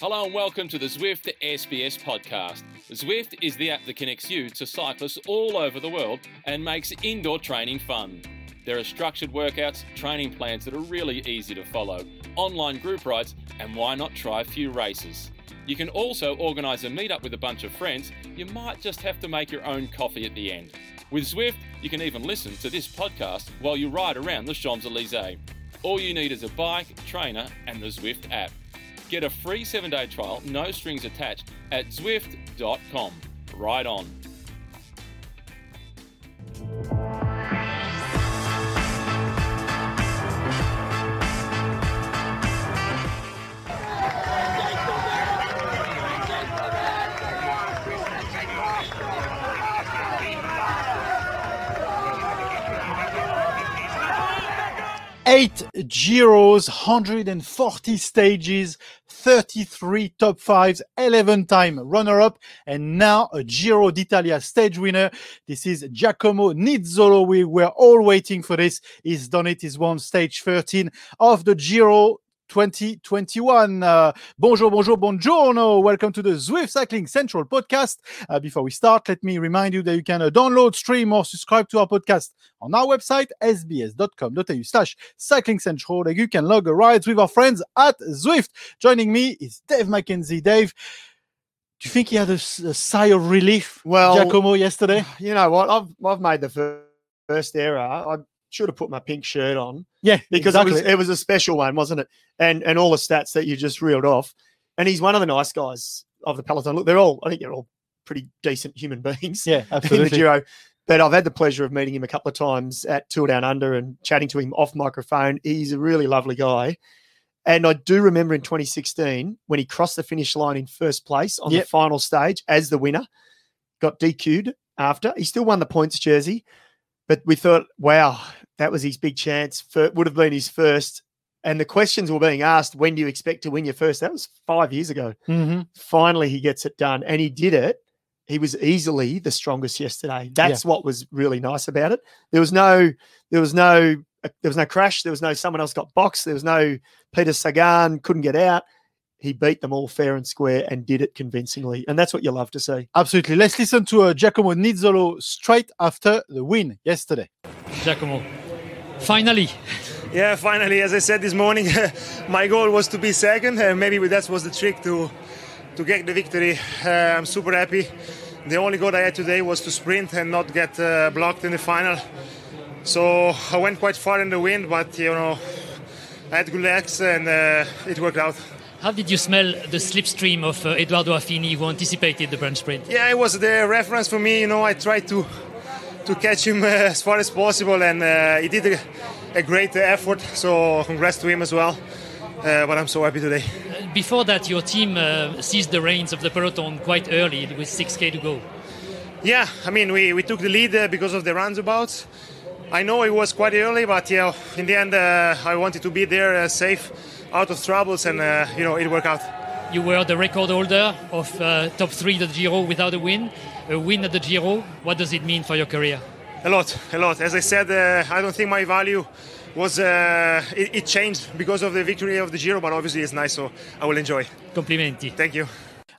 Hello and welcome to the Zwift SBS podcast. Zwift is the app that connects you to cyclists all over the world and makes indoor training fun. There are structured workouts, training plans that are really easy to follow, online group rides, and why not try a few races? You can also organise a meetup with a bunch of friends. You might just have to make your own coffee at the end. With Zwift, you can even listen to this podcast while you ride around the Champs Elysees. All you need is a bike, trainer, and the Zwift app. Get a free seven day trial, no strings attached, at Zwift.com. Ride on. Eight Giros, 140 stages, 33 top fives, 11 time runner up, and now a Giro d'Italia stage winner. This is Giacomo Nizzolo. We were all waiting for this. He's done it. He's won stage 13 of the Giro 2021. Uh, bonjour, bonjour, buongiorno. Welcome to the Zwift Cycling Central podcast. Uh, before we start, let me remind you that you can uh, download, stream, or subscribe to our podcast on our website, sbs.com.au slash cycling central. You can log a ride with our friends at Zwift. Joining me is Dave McKenzie. Dave, do you think he had a, a sigh of relief, well, Giacomo, yesterday? You know what? I've, I've made the first error. I should have put my pink shirt on. Yeah, because exactly. it was it was a special one, wasn't it? And and all the stats that you just reeled off. And he's one of the nice guys of the peloton. Look, they're all I think they're all pretty decent human beings. Yeah, absolutely. In the Giro. But I've had the pleasure of meeting him a couple of times at Tour Down Under and chatting to him off microphone. He's a really lovely guy. And I do remember in 2016 when he crossed the finish line in first place on Yep. the final stage as the winner, got DQ'd after. He still won the points jersey, but we thought, wow, that was his big chance. For, would have been his first. And the questions were being asked, when do you expect to win your first? That was five years ago. Mhm. Finally, he gets it done, and he did it. He was easily the strongest yesterday. That's what was really nice about it. There was no, there was no, uh, there was no crash. There was no someone else got boxed. There was no Peter Sagan couldn't get out. He beat them all fair and square and did it convincingly, and that's what you love to see. Absolutely. Let's listen to uh, Giacomo Nizzolo straight after the win yesterday. Giacomo. Finally, Yeah, finally, as I said this morning, my goal was to be second. Uh, maybe that was the trick to to get the victory. Uh, I'm super happy. The only goal I had today was to sprint and not get uh, blocked in the final. So I went quite far in the wind, but you know, I had good legs and uh, it worked out. How did you smell the slipstream of uh, Edoardo Affini who anticipated the French sprint? Yeah, it was the reference for me. You know, I tried to to catch him uh, as far as possible, and uh, he did a, a great effort. So congrats to him as well. Uh, but I'm so happy today. Before that, your team uh, seized the reins of the peloton quite early with 6k to go. Yeah, I mean, we, we took the lead uh, because of the roundabouts. I know it was quite early, but yeah, in the end, uh, I wanted to be there uh, safe, out of troubles, and uh, you know, it worked out. You were the record holder of uh, top three at the Giro without a win. A win at the Giro, what does it mean for your career? A lot, a lot. As I said, uh, I don't think my value was uh, it, it changed because of the victory of the Giro, but obviously it's nice, so I will enjoy. Complimenti. Thank you.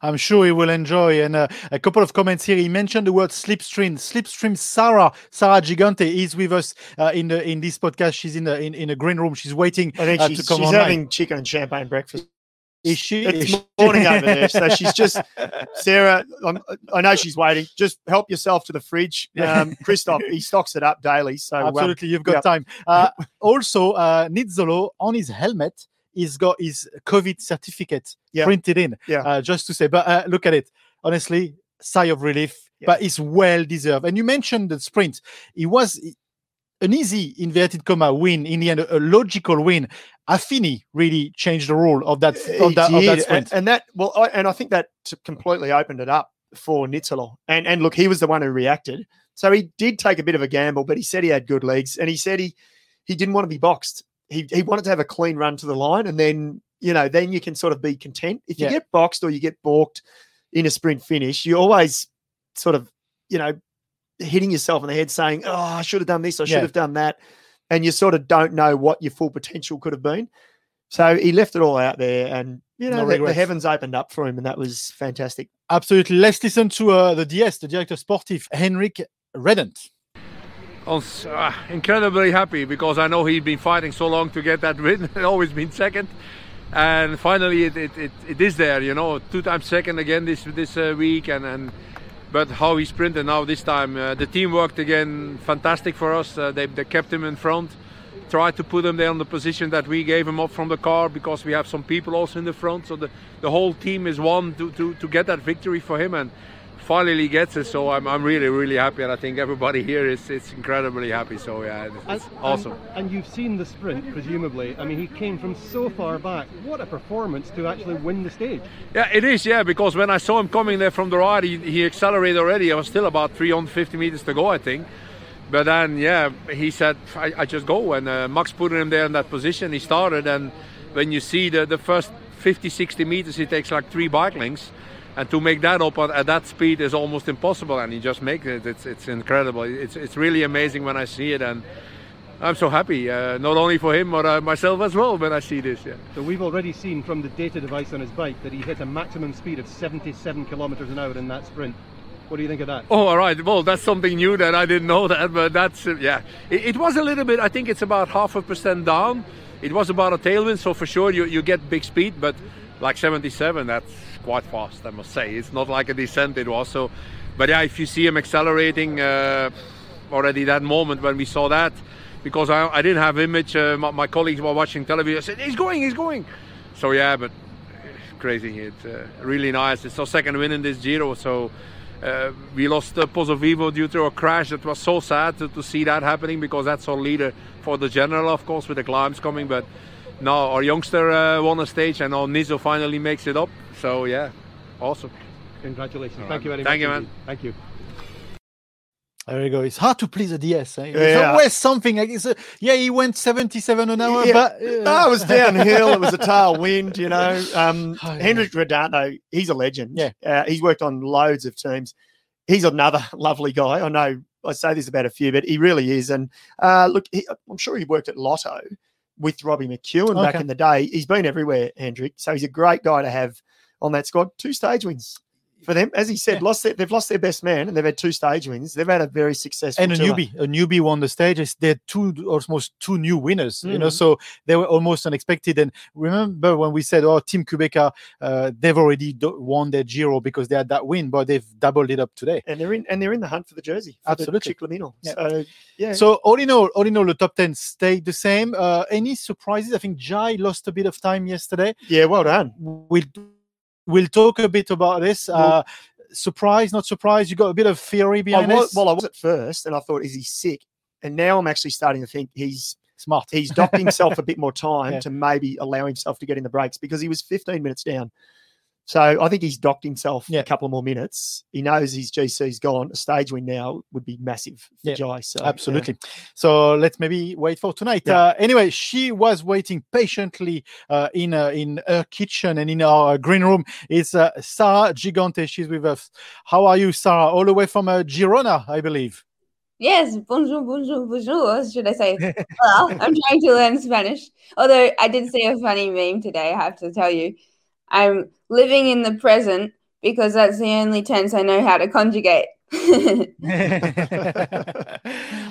I'm sure he will enjoy. And uh, a couple of comments here. He mentioned the word slipstream. Slipstream Sarah, Sarah Gigante is with us uh, in the in this podcast. She's in the in, in a green room. She's waiting I think uh, she's, to come she's having chicken and champagne breakfast. Is she? It's Is she- morning over there, so she's just Sarah. I'm, I know she's waiting. Just help yourself to the fridge. Um, Christophe, he stocks it up daily. So um, Absolutely, you've got yeah. time. Uh, also, uh, Nizzolo on his helmet, he's got his COVID certificate Yeah. printed in. Yeah. Uh, just to say, but uh, look at it. Honestly, sigh of relief. Yeah. But it's well deserved. And you mentioned the sprint. It was an easy inverted comma win in the end, a logical win. Affini really changed the rule of that of that, of that and, sprint. and that well, I, and I think that completely opened it up for Nizzolo. And and look, he was the one who reacted. So he did take a bit of a gamble, but he said he had good legs, and he said he he didn't want to be boxed. He he wanted to have a clean run to the line, and then you know then you can sort of be content. If you Yeah. get boxed or you get balked in a sprint finish, you always sort of you know hitting yourself in the head, saying, "Oh, I should have done this. I should Yeah. have done that," and you sort of don't know what your full potential could have been. So he left it all out there, and you know No the, the heavens opened up for him, and that was fantastic. Absolutely. Let's listen to uh, the DS, the director sportif, Hendrik Redant. Uh, incredibly happy because I know he'd been fighting so long to get that win, always been second, and finally it, it, it, it is there. You know, two times second again this this uh, week, and, and but how he sprinted now this time, uh, the team worked again fantastic for us. Uh, they, they kept him in front, tried to put him there on the position that we gave him up from the car because we have some people also in the front. So the, the whole team is one to, to, to get that victory for him and finally gets it. So I'm, I'm really really happy, and I think everybody here is is incredibly happy. So yeah, it's, it's awesome. And, and you've seen the sprint, presumably. I mean, he came from so far back. What a performance to actually win the stage. Yeah, it is. Yeah, because when I saw him coming there from the right, he, he accelerated already. I was still about 350 meters to go, I think. But then, yeah, he said, I, I just go. And uh, Max put him there in that position. He started. And when you see the, the first 50, 60 meters, he takes like three bike links. And to make that up at, at that speed is almost impossible. And he just makes it. It's, it's incredible. It's, it's really amazing when I see it. And I'm so happy, uh, not only for him, but uh, myself as well when I see this. Yeah. So we've already seen from the data device on his bike that he hit a maximum speed of 77 kilometers an hour in that sprint. What do you think of that? Oh, all right. Well, that's something new that I didn't know that, but that's uh, yeah. It, it was a little bit. I think it's about half a percent down. It was about a tailwind, so for sure you, you get big speed, but like 77, that's quite fast, I must say. It's not like a descent it was. So, but yeah, if you see him accelerating uh, already that moment when we saw that, because I, I didn't have image, uh, my, my colleagues were watching television. I said he's going, he's going. So yeah, but crazy. It's uh, really nice. It's our second win in this Giro, so. Uh, we lost uh, Pozzovivo due to a crash. It was so sad to, to see that happening because that's our leader for the general, of course, with the climbs coming. But now our youngster uh, won a stage, and now Nizo finally makes it up. So yeah, awesome. Congratulations. All Thank you right. very Thank much. you, man. indeed. Thank you. There you go. It's hard to please a DS. Eh? There's Yeah. always something. Like it's a, yeah, he went 77 an hour, Yeah. but uh, No, it was downhill. it was a tailwind, you know. Um, Oh, yeah. Hendrik Redant, he's a legend. Yeah. Uh, he's worked on loads of teams. He's another lovely guy. I know I say this about a few, but he really is. And uh, look, he, I'm sure he worked at Lotto with Robbie McEwen back in the day. He's been everywhere, Hendrik. So he's a great guy to have on that squad. Two stage wins for them. As he said, Yeah. lost their, they've lost their best man and they've had two stage wins. They've had a very successful and a tour. newbie, a newbie won the stages. They're two almost two new winners, you know. Mhm. So they were almost unexpected. And remember when we said, "Oh, Team Qhubeka, uh, they've already do- won their Giro because they had that win, but they've doubled it up today." And they're in and they're in the hunt for the jersey. For Absolutely. The Yeah. So yeah. So all in all, all in all, the top ten stayed the same. Uh, any surprises? I think Jai lost a bit of time yesterday. yeah, well done. We'll we'll talk a bit about this. Uh, surprise, not surprise. You got a bit of theory I behind was, this. well, I was at first, and I thought, is he sick? And now I'm actually starting to think he's Smart. he's docked himself a bit more time Yeah. to maybe allow himself to get in the breaks because he was 15 minutes down. So I think he's docked himself Yeah. a couple of more minutes. He knows his GC's gone. A stage win now would be massive for Yeah, Jai. So yeah. Absolutely. So let's maybe wait for tonight. Yeah. Uh, anyway, she was waiting patiently uh, in uh, in her kitchen and in our green room. It's uh, Sarah Gigante. She's with us. How are you, Sarah? All the way from uh, Girona, I believe. Yes, bonjour, bonjour, bonjour. Should I say? Well, I'm trying to learn Spanish. Although I did say a funny meme today, I have to tell you. I'm living in the present because that's the only tense I know how to conjugate.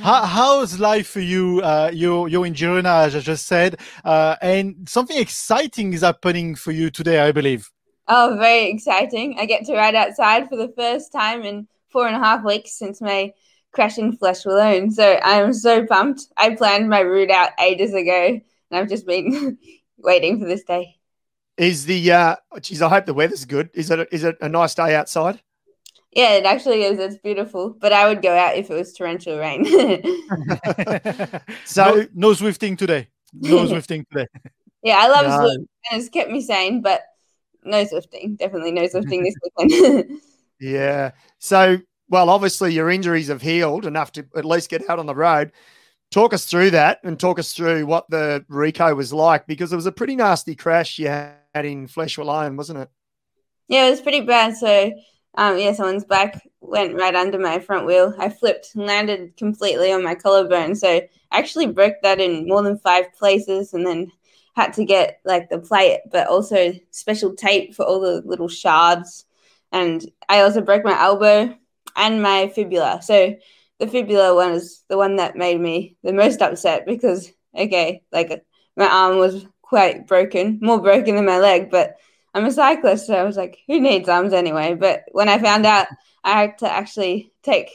How, how's life for you? Uh, you're, you're in Girona, as I just said, uh, and something exciting is happening for you today, I believe. oh, very exciting. I get to ride outside for the first time in four and a half weeks since my crashing Flèche Wallonne. So I'm so pumped. I planned my route out ages ago and I've just been waiting for this day. Is the uh geez, I hope the weather's good. Is it is it a nice day outside? Yeah, it actually is. It's beautiful, but I would go out if it was torrential rain. So- no, no Zwifting today. No Zwifting today. yeah, I love No. Zwift and it's kept me sane, but no Zwifting. Definitely no Zwifting this weekend. Yeah. So, well, obviously your injuries have healed enough to at least get out on the road. Talk us through that and talk us through what the Rico was like because it was a pretty nasty crash you had in Flèche Wallonne, wasn't it? yeah, it was pretty bad. So, um, yeah, someone's back went right under my front wheel. I flipped, and landed completely on my collarbone. So, I actually broke that in more than five places and then had to get like the plate, but also special tape for all the little shards. And I also broke my elbow and my fibula. So the fibula one is the one that made me the most upset because okay, like my arm was quite broken, more broken than my leg, but I'm a cyclist, so I was like, who needs arms anyway? But when I found out I had to actually take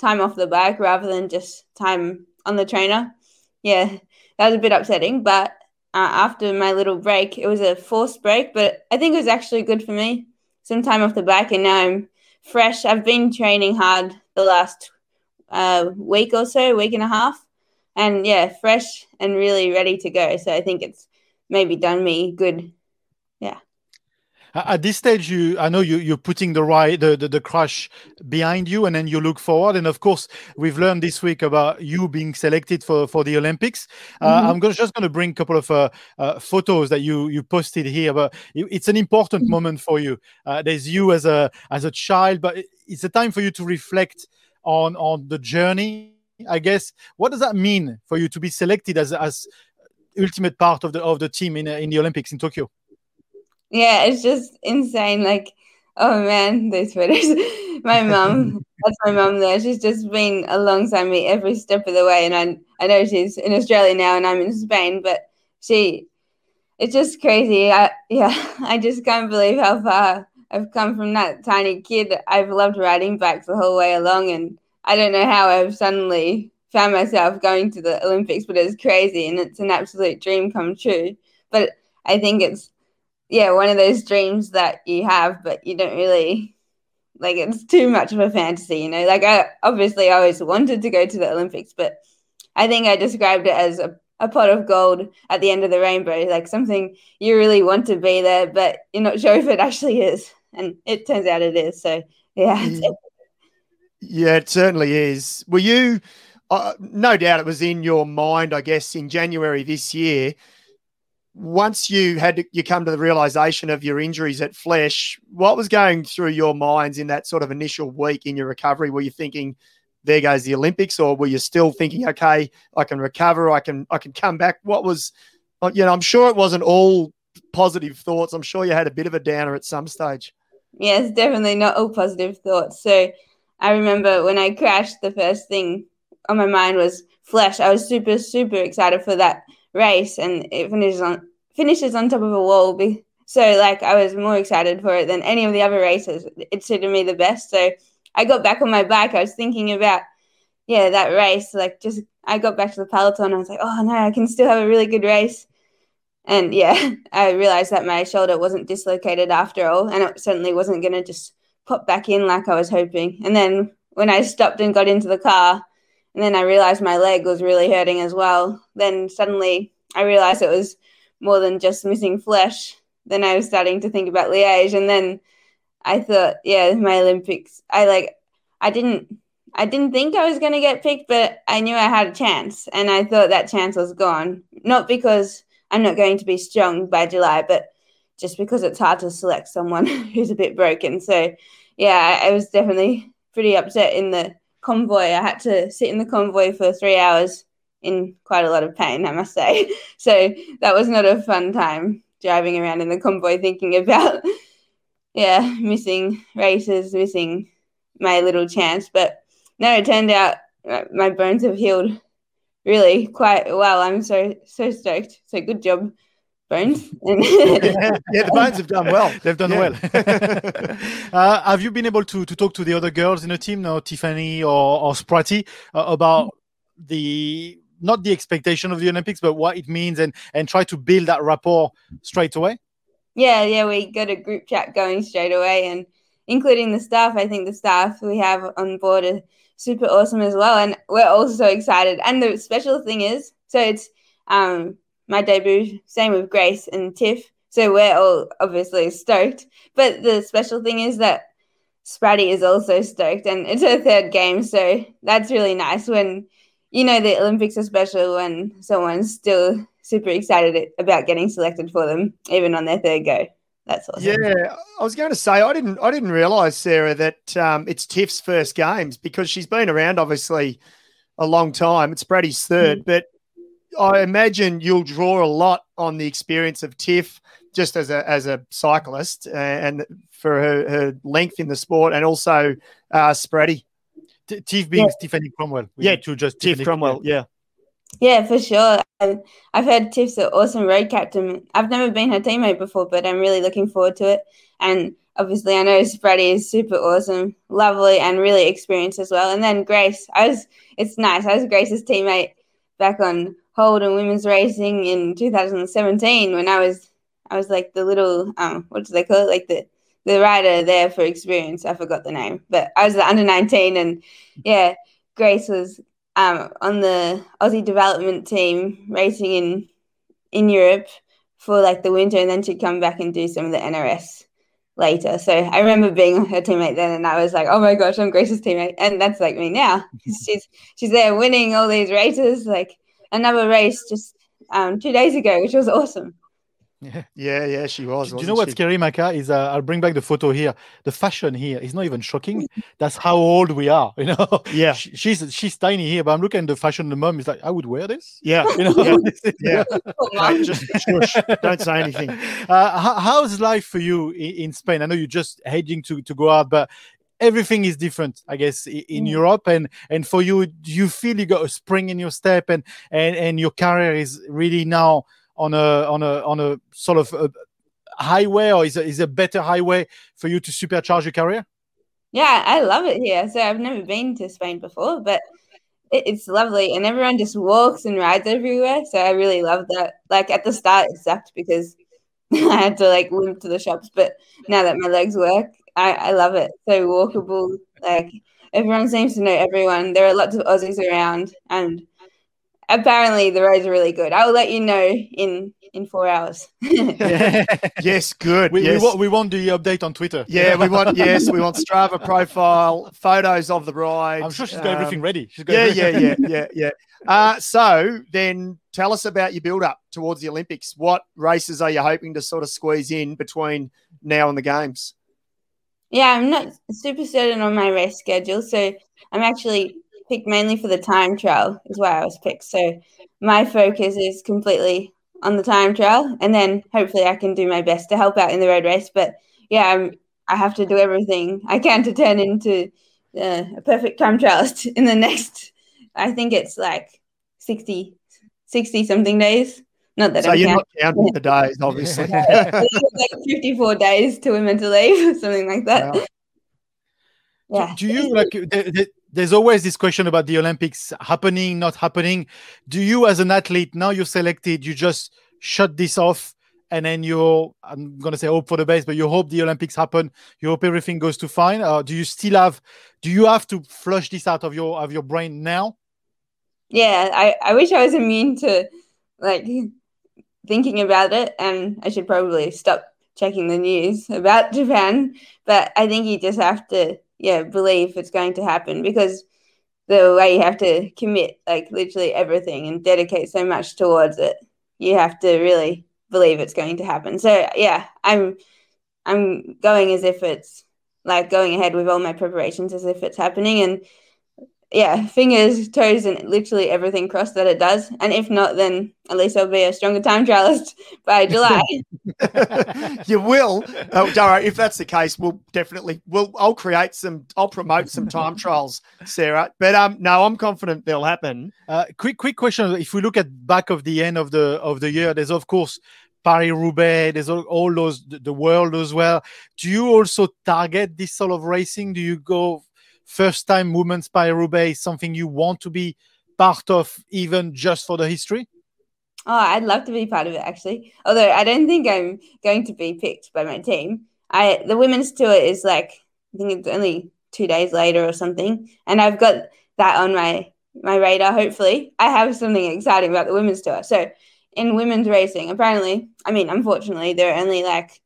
time off the bike rather than just time on the trainer, yeah, that was a bit upsetting. But uh, after my little break, it was a forced break, but I think it was actually good for me. Some time off the bike, and now I'm fresh. I've been training hard the last uh, week or so, week and a half, and yeah, fresh and really ready to go. So I think it's maybe done me good. Yeah. At this stage, you I know you you're putting the right the, the, the crash behind you, and then you look forward. And of course, we've learned this week about you being selected for for the Olympics. Uh, mm-hmm. Uh, I'm gonna, just going to bring a couple of uh, uh, photos that you you posted here, but it's an important mm-hmm. moment for you. Uh, there's you as a as a child, but it's a time for you to reflect on on the journey. I guess what does that mean for you to be selected as as ultimate part of the of the team in uh, in the Olympics in Tokyo? yeah, it's just insane. Like, oh man, those photos. my mom, that's my mom there. She's just been alongside me every step of the way. And I, I know she's in Australia now and I'm in Spain, but she, it's just crazy. I, yeah, I just can't believe how far I've come from that tiny kid. I've loved riding bikes the whole way along. And I don't know how I've suddenly found myself going to the Olympics, but it's crazy and it's an absolute dream come true. But I think it's yeah, one of those dreams that you have, but you don't really like it's too much of a fantasy, you know. Like I obviously always wanted to go to the Olympics, but I think I described it as a, a pot of gold at the end of the rainbow, like something you really want to be there, but you're not sure if it actually is. And it turns out it is. So yeah. Mm. Yeah, it certainly is. Were you no doubt it was in your mind, I guess, in January this year once you had to, you come to the realization of your injuries at Flèche, what was going through your minds in that sort of initial week in your recovery? Were you thinking, "There goes the Olympics," or were you still thinking, "Okay, I can recover, I can I can come back"? What was, uh, you know, I'm sure it wasn't all positive thoughts. I'm sure you had a bit of a downer at some stage. Yes, definitely not all positive thoughts. So I remember when I crashed, the first thing on my mind was Flèche. I was super super excited for that race and it finishes on finishes on top of a wall. Be, so like I was more excited for it than any of the other races. It suited me the best. So I got back on my bike. I was thinking about yeah that race. Like just I got back to the peloton. I was like, oh no, I can still have a really good race. And yeah, I realized that my shoulder wasn't dislocated after all, and it certainly wasn't going to just pop back in like I was hoping. And then when I stopped and got into the car, and then I realized my leg was really hurting as well. Then suddenly I realized it was more than just missing Flèche. Then I was starting to think about Liège, and then I thought, yeah, my Olympics. I like, I didn't, I didn't think I was going to get picked, but I knew I had a chance, and I thought that chance was gone. Not because I'm not going to be strong by July, but just because it's hard to select someone who's a bit broken. So, yeah, I, I was definitely pretty upset in the convoy. I had to sit in the convoy for three hours in quite a lot of pain, I must say. So that was not a fun time driving around in the convoy thinking about, yeah, missing races, missing my little chance. But no, it turned out uh, my bones have healed really quite well. I'm so, so stoked. So good job. Bones. yeah, yeah, the bones have done well. They've done yeah. well. uh, have you been able to, to talk to the other girls in the team, now Tiffany or, or Spratty, uh, about the not the expectation of the Olympics, but what it means and and try to build that rapport straight away? Yeah, yeah, we got a group chat going straight away, and including the staff. I think the staff we have on board are super awesome as well, and we're all so excited. And the special thing is, so it's um my debut, same with Grace and Tiff. So we're all obviously stoked. But the special thing is that Spratty is also stoked, and it's her third game, so that's really nice when you know the Olympics are special when someone's still super excited about getting selected for them, even on their third go. That's awesome. Yeah, I was going to say I didn't I didn't realize Sarah that um, it's Tiff's first games because she's been around obviously a long time. It's Brady's 3rd mm-hmm. but I imagine you'll draw a lot on the experience of Tiff just as a as a cyclist uh, and for her, her length in the sport, and also uh, Spratty. T- Tiff being yeah. Tiffany Cromwell. We yeah, to just Tiff Cromwell. Yeah. Yeah, for sure. I've, I've heard Tiff's an awesome road captain. I've never been her teammate before, but I'm really looking forward to it. And obviously, I know Spratty is super awesome, lovely, and really experienced as well. And then Grace, I was. It's nice. I was Grace's teammate back on Holden Women's Racing in 2017 when I was I was like the little um what do they call it? Like the the rider there for experience. I forgot the name, but I was the under 19, and yeah, Grace was um on the Aussie development team racing in in Europe for like the winter, and then she'd come back and do some of the NRS later. So I remember being her teammate then, and I was like, "Oh my gosh, I'm Grace's teammate," and that's like me now. she's she's there winning all these races, like another race just um, two days ago, which was awesome. Yeah, yeah, yeah, she was. Do you know what's she? scary, Macka? Is uh, I'll bring back the photo here. The fashion here is not even shocking. That's how old we are, you know. Yeah, she, she's she's tiny here, but I'm looking at the fashion. The mom is like, I would wear this. Yeah, you know. Yeah, yeah. just shush. Don't say anything. Uh, how, how's life for you in, in Spain? I know you're just heading to to go out, but everything is different i guess in mm. europe and and for you you feel you got a spring in your step and and and your career is really now on a on a on a sort of a highway, or is a, is a better highway for you to supercharge your career? Yeah, I love it here. So I've never been to Spain before, but it's lovely, and everyone just walks and rides everywhere. So I really love that. Like at the start, it sucked because I had to like limp to the shops, but now that my legs work, I, I love it. So walkable, like everyone seems to know everyone. There are lots of Aussies around, and apparently the roads are really good. I will let you know in in four hours. yes, good. We, yes. We, want, we want the update on Twitter. Yeah, we want yes, we want Strava profile, photos of the ride. I'm sure she's got um, everything ready. Got yeah, everything. yeah, yeah, yeah, yeah. Uh, so then tell us about your build up towards the Olympics. What races are you hoping to sort of squeeze in between now and the games? Yeah, I'm not super certain on my race schedule, so I'm actually picked mainly for the time trial is why I was picked. So my focus is completely on the time trial, and then hopefully I can do my best to help out in the road race. But yeah, I'm, I have to do everything I can to turn into uh, a perfect time trialist in the next. I think it's like 60, 60 something days. Not that so I'm you're not counting the days, obviously. like 54 days to women to leave, something like that. Wow. Yeah. Do, do you like? there's always this question about the Olympics happening, not happening. Do you, as an athlete, now you're selected, you just shut this off and then you're, I'm going to say hope for the best, but you hope the Olympics happen. You hope everything goes to fine. Uh, do you still have, do you have to flush this out of your, of your brain now? Yeah, I, I wish I was immune to like thinking about it and I should probably stop checking the news about Japan. But I think you just have to yeah believe it's going to happen because the way you have to commit like literally everything and dedicate so much towards it you have to really believe it's going to happen so yeah i'm i'm going as if it's like going ahead with all my preparations as if it's happening and yeah, fingers, toes, and literally everything crossed that it does. And if not, then at least I'll be a stronger time trialist by July. you will, oh, Dara. If that's the case, we'll definitely we'll. I'll create some. I'll promote some time trials, Sarah. But um, no, I'm confident they'll happen. Uh, quick, quick question. If we look at back of the end of the of the year, there's of course Paris Roubaix, there's all, all, those the world as well. Do you also target this sort of racing? Do you go first time women's Paris Roubaix something you want to be part of, even just for the history? Oh, I'd love to be part of it actually. Although I don't think I'm going to be picked by my team. I the women's tour is like I think it's only two days later or something, and I've got that on my my radar. Hopefully, I have something exciting about the women's tour. So in women's racing, apparently, I mean, unfortunately, there are only like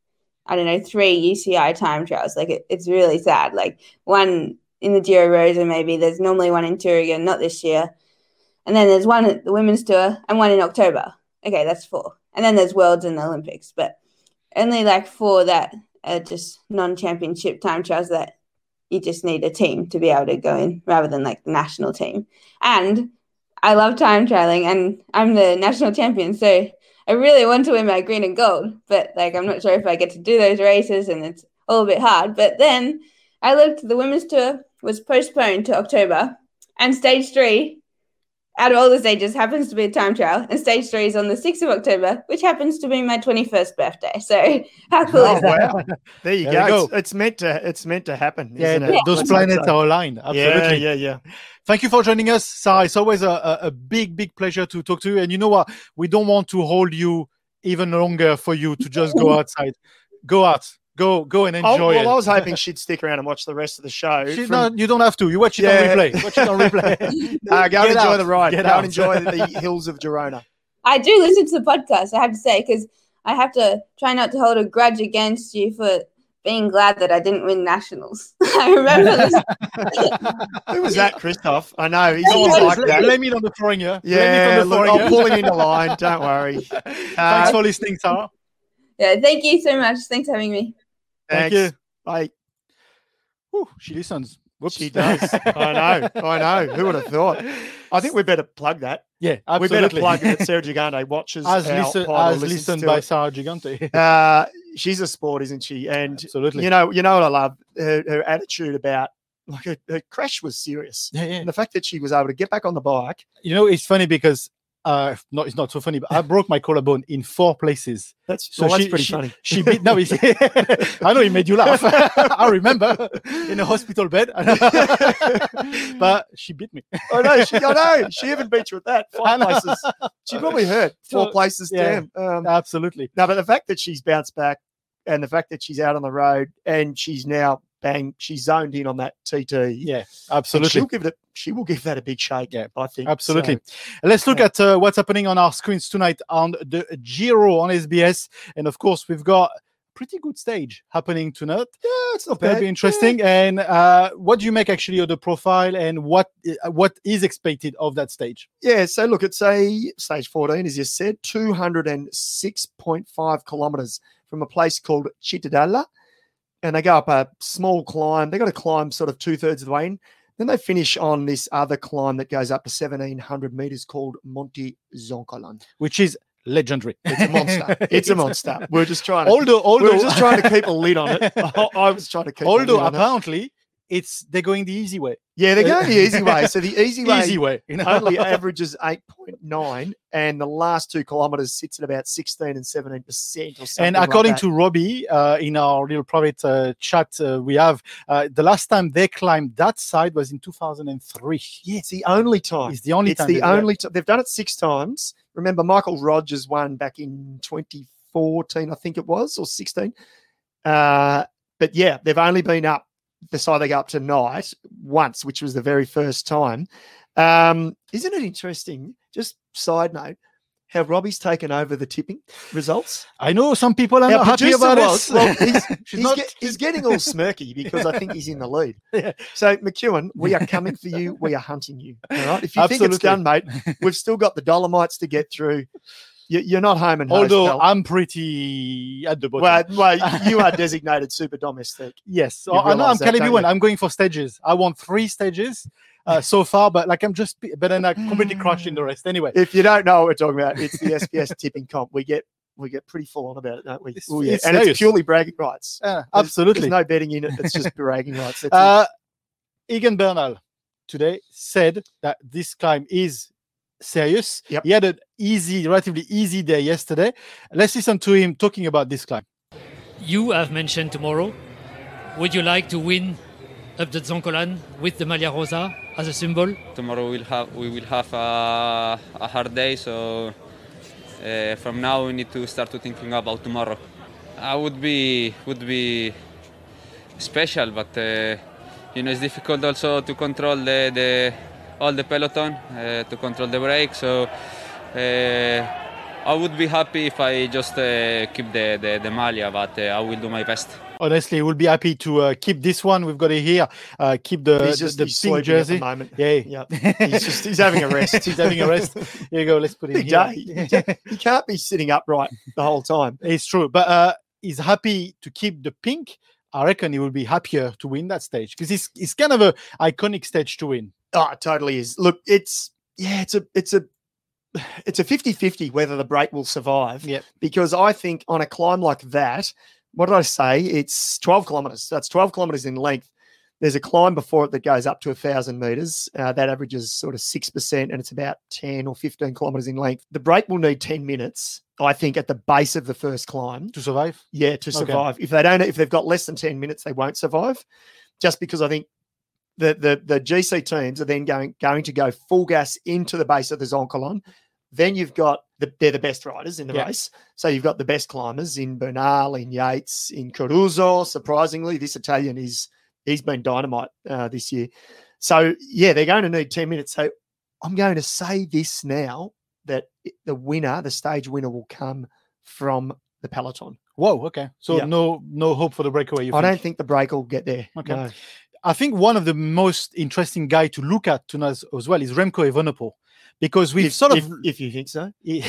I don't know three UCI time trials. Like it, it's really sad. Like one in the Giro Rosa, maybe. There's normally one in Thüringen, not this year. And then there's one at the women's tour and one in October. Okay, that's four. And then there's Worlds and the Olympics, but only like four that are just non championship time trials that you just need a team to be able to go in rather than like the national team. And I love time trialing and I'm the national champion. So I really want to win my green and gold, but like I'm not sure if I get to do those races and it's all a bit hard. But then I looked, the women's tour was postponed to October and stage three out of all the stages happens to be a time trial and stage three is on the 6th of october which happens to be my 21st birthday so how cool Oh, is that wow. There you There go. go. It's, it's meant to. It's meant to happen. Yeah, isn't th- it? those Let's planets so. are aligned. Absolutely. Yeah, yeah, yeah. Thank you for joining us, Sarah. It's always a, a, a big, big pleasure to talk to you. And you know what? We don't want to hold you even longer for you to just go outside. Go out. Go go and Oh, enjoy well, I was hoping she'd stick around and watch the rest of the show. She- from- no, you don't have to. You watch it Yeah. on replay. Watch it on replay. Uh, go and enjoy out. the ride. Get go out. and enjoy the hills of Girona. i do listen to the podcast i have to say because i have to try not to hold a grudge against you for being glad that i didn't win nationals i remember this Who was that, Christophe? I know he's always like please. that. Blame it on the throwing, yeah. Yeah, Blame it the look, throwing, I'll yeah? pull him in the line. Don't worry. Thanks Uh, for listening, Sarah. yeah thank you so much thanks for having me Thank you. Bye. Whew, she listens. Whoops. She does. I know. I know. Who would have thought? I think we better plug that. Yeah, We better absolutely. plug that Sarah Gigante watches as, listen, as listened by it. Sarah Gigante. Uh, she's a sport, isn't she? And Absolutely. you know, you know what I love her, her attitude about like her, her crash was serious, yeah, yeah. and the fact that she was able to get back on the bike. You know, it's funny because uh, no, it's not so funny, but I broke my collarbone in four places. That's So well, that's she- pretty she- funny. She beat. No, I know it made you laugh. I remember in a hospital bed, but she beat me. I know. She, I know. She even beat you at that five places. She probably hurt four So, places. yeah. Damn. Um, Absolutely. No, but the fact that she's bounced back and the fact that she's out on the road and she's now bang, she's zoned in on that TT. Yeah, And absolutely. she'll give it. A, she will give that a big shake. Yeah, I think Absolutely. So, Let's look yeah. at uh, what's happening on our screens tonight on the Giro on SBS, and of course we've got pretty good stage happening tonight. yeah, it's not going bad. to be interesting. And uh, what do you make actually of the profile, and what uh, what is expected of that stage? Yeah. yeah, so look, it's a stage 14, as you said, 206.5 kilometers from a place called Cittadella. And they go up a small climb. They got to climb sort of two thirds of the way in. Then they finish on this other climb that goes up to 1700 meters called Monte Zoncolan. Which is legendary. It's a monster. It's a monster. We're just trying to although, although, we're just trying to keep a lid on it. I, I was trying to keep. a lid although on it. apparently it's they're going the easy way. Yeah, they're going the easy way. So the easy way Easy way. You know? only averages eight point nine, and the last two kilometers sits at about sixteen and seventeen percent or something. And like according that. to Robbie, uh, in our little private uh, chat uh, we have, uh, the last time they climbed that side was in 2003. yeah, it's the only time. It's the only it's time. the only time. They've done it six times. Remember, Michael Rogers won back in 2014, I think it was, or 16. Uh, but yeah, they've only been up the side they go up tonight once, which was the very first time. Um, isn't it interesting? Just side note, how Robbie's taken over the tipping results. I know some people are Our not happy about was. it. Well, he's, he's, not- get- he's getting all smirky because I think he's in the lead. Yeah. So McEwen, we are coming for you. We are hunting you. All right. If you think it's done, mate, we've still got the Dolomites to get through. You, you're not home and host, Although pal. I'm pretty at the bottom. well, well, you are designated super domestic. yes, you I know I'm realise that, don't Calibian. you? I'm going for stages. I want three stages uh, so far, but like I'm just, but then I completely crushing the rest. Anyway, If you don't know what we're talking about, it's the SBS tipping comp. We get we get pretty full on about it, don't we? It's- Oh, yeah. it's and serious. it's purely bragging rights. uh, There's- absolutely. There's no betting in it. It's just bragging rights. That's it. Uh, Egan Bernal today said that this climb is serious. Yep. He had an easy, relatively easy day yesterday. Let's listen to him talking about this climb. You have mentioned tomorrow. Would you like to win up the Zoncolan with the Maglia Rosa as a symbol? tomorrow we'll have we will have a, a hard day so uh, from now we need to start to thinking about tomorrow i would be would be special but uh, you know it's difficult also to control the, the all the peloton uh, to control the brake so uh, I would be happy if I just uh, keep the, the, the Maglia, but uh, I will do my best. Honestly, we'll be happy to uh, keep this one. We've got it here. Uh, keep the, he's the, just the he's pink jersey. at the moment. Yeah. Yeah. He's just he's having a rest. He's having a rest. Here you go. Let's put it Big here. day. He can't be sitting upright the whole time. It's true, but uh, he's happy to keep the pink. I reckon he will be happier to win that stage because it's it's kind of a iconic stage to win. Oh, it totally is. Look, it's yeah, it's a it's a it's a 50-50 whether the break will survive. Yep. Because I think on a climb like that, what did I say? It's 12 kilometers. That's 12 kilometers in length. There's a climb before it that goes up to a thousand meters. Uh, that averages sort of six percent, and it's about 10 or 15 kilometers in length. The break will need 10 minutes, I think, at the base of the first climb. to survive. Yeah, to Okay. survive. If they don't, if they've got less than 10 minutes, they won't survive. Just because I think the the the GC teams are then going going to go full gas into the base of the Zoncolan. Then you've got the they're the best riders in the Yeah. race. So you've got the best climbers in Bernal, in Yates, in Caruso. Surprisingly, this Italian is he's been dynamite uh, this year. So yeah, they're going to need 10 minutes. So I'm going to say this now that the winner, the stage winner, will come from the peloton. Whoa. Okay. So Yeah. no no hope for the breakaway. You I think? don't think the break will get there. Okay. No. I think one of the most interesting guy to look at tonight as, well is Remco Evenepoel, because we've If, sort of if, if you think so. Hey,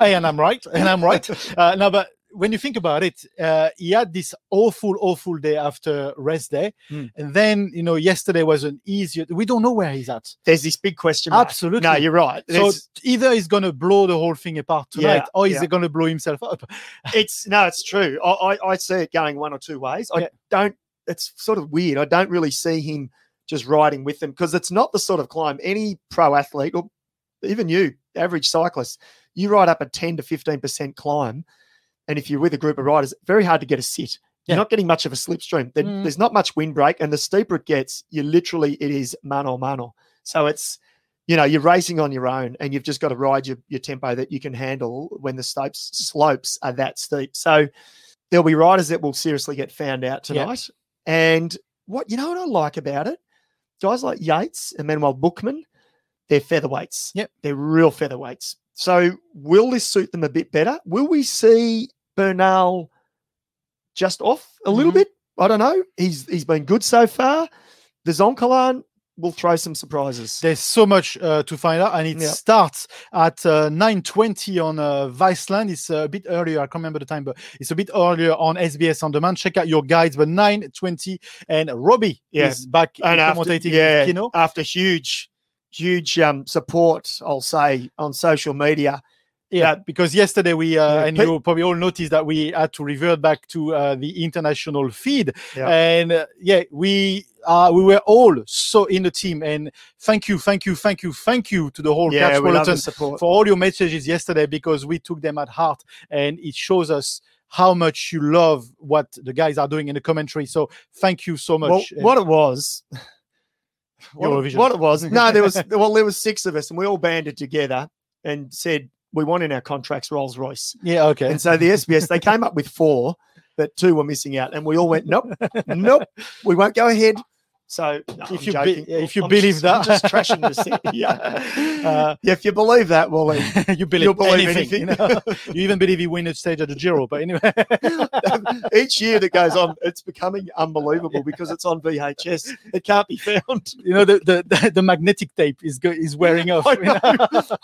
and I'm right, and I'm right. Uh, no, but when you think about it, uh, he had this awful, awful day after rest day, Hmm. and then you know yesterday was an easier. We don't know where he's at. There's this big question. mark. Absolutely. No, you're right. So either he's going to blow the whole thing apart tonight, Yeah, or is yeah. going to blow himself up? it's no, it's true. I, I, I see it going one or two ways. I Yeah. don't. It's sort of weird. I don't really see him just riding with them because it's not the sort of climb any pro athlete or even you, average cyclist, you ride up a 10 to 15 percent climb, and if you're with a group of riders, very hard to get a sit. Yeah. You're not getting much of a slipstream. There- Mm. There's not much windbreak, and the steeper it gets, you literally it is mano mano. So it's you know you're racing on your own, and you've just got to ride your, your tempo that you can handle when the slopes slopes are that steep. So there'll be riders that will seriously get found out tonight. And what you know what I like about it, guys like Yates and Manuel Buchmann, they're featherweights. Yep. they're real featherweights. So will this suit them a bit better? Will we see Bernal just off a little Mhm. bit? I don't know. He's he's been good so far. The Zoncolan will try some surprises. There's so much uh, to find out, and it Yeah. starts at uh, 9:20 on uh, Viceland. It's a bit earlier. I can't remember the time, but it's a bit earlier on SBS on demand. Check out your guides. But 9:20, and Robbie Yeah. is back and after, yeah, Kino. after huge, huge um, support, I'll say on social media. Yeah, because yesterday we uh, Yeah, and you probably all noticed that we had to revert back to uh, the international feed, Yeah. and uh, yeah, we uh, we were all so in the team. And thank you, thank you, thank you, thank you to the whole Yeah, Catch we love the support. for all your messages yesterday because we took them at heart, and it shows us how much you love what the guys are doing in the commentary. So thank you so much. Well, what it was, what, what it was, no, there was well, there was six of us, and we all banded together and said we want in our contracts Rolls Royce. yeah, okay. And so the SBS they came up with four, but two were missing out, and we all went, nope, nope, we won't go ahead. So no, If you be- if you I'm believe just- I'm that. just trashing the set. Yeah, Uh, yeah. If you believe that, well, you believe, You'll believe anything. anything. You, know? you even believe he win a stage at the Giro. But anyway, each year that goes on, it's becoming unbelievable because it's on VHS. It can't be found. you know the the, the, magnetic tape is go, is wearing off. I you know?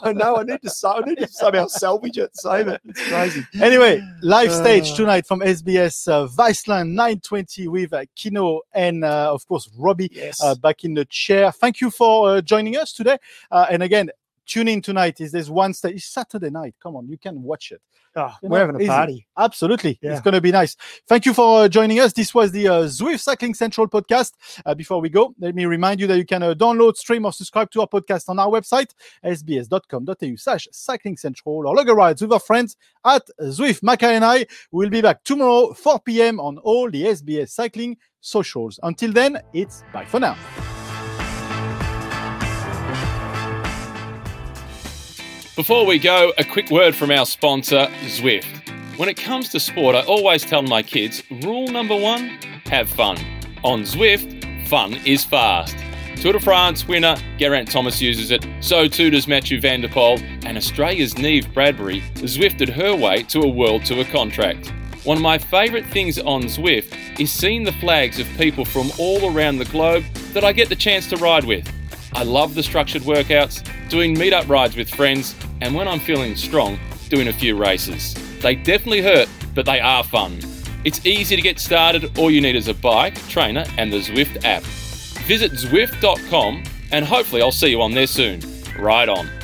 I know. I need to. I need to somehow salvage it, save it. It's crazy. anyway, live stage Uh. tonight from SBS uh, Viceland 920 with uh, Kino and uh, of course Yes. uh, back in the chair. Thank you for uh, joining us today. Uh, and again, tune in tonight. Is there's one stage? It's Saturday night. Come on, you can watch it. Oh, You we're having a easy. party. Absolutely. Yeah. It's going to be nice. Thank you for uh, joining us. This was the uh, Zwift Cycling Central podcast. Uh, before we go, let me remind you that you can uh, download, stream, or subscribe to our podcast on our website, sbs.com.au slash cycling central, or log a rides with our friends at Zwift. Macka and I will be back tomorrow, 4 p.m. on all the SBS cycling socials. Until then, it's bye for now. Before we go, a quick word from our sponsor, Zwift. When it comes to sport, I always tell my kids rule number one have fun. On Zwift, fun is fast. Tour de France winner Geraint Thomas uses it, so too does Matthew Van Der Poel, and Australia's Neve Bradbury Zwifted her way to a World Tour contract. One of my favourite things on Zwift is seeing the flags of people from all around the globe that I get the chance to ride with. I love the structured workouts, doing meetup rides with friends, and when I'm feeling strong, doing a few races. They definitely hurt, but they are fun. It's easy to get started, all you need is a bike, trainer, and the Zwift app. Visit Zwift.com and hopefully I'll see you on there soon. Ride on.